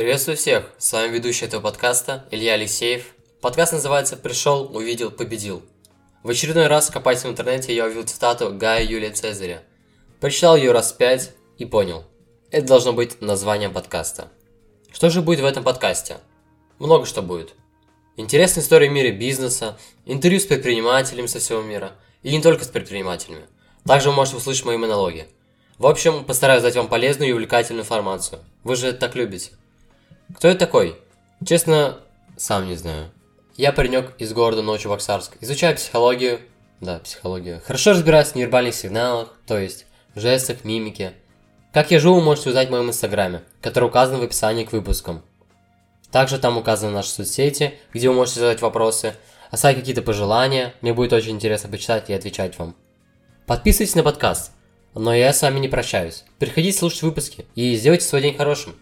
Приветствую всех! С вами ведущий этого подкаста Илья Алексеев. Подкаст называется «Пришел, увидел, победил». В очередной раз, копаясь в интернете, я увидел цитату Гая Юлия Цезаря. Прочитал ее раз пять и понял. Это должно быть названием подкаста. Что же будет в этом подкасте? Много что будет. Интересные истории в мире бизнеса, интервью с предпринимателями со всего мира, и не только с предпринимателями. Также вы можете услышать мои монологи. В общем, постараюсь дать вам полезную и увлекательную информацию. Вы же это так любите. Кто я такой? Честно, сам не знаю. Я паренек из города Новочебоксарск. Изучаю психологию. Да, психологию. Хорошо разбираюсь в невербальных сигналах, то есть в жестах, мимике. Как я живу, вы можете узнать в моем инстаграме, который указан в описании к выпускам. Также там указаны наши соцсети, где вы можете задать вопросы, оставить какие-то пожелания. Мне будет очень интересно почитать и отвечать вам. Подписывайтесь на подкаст. Но я с вами не прощаюсь. Приходите слушать выпуски и сделайте свой день хорошим.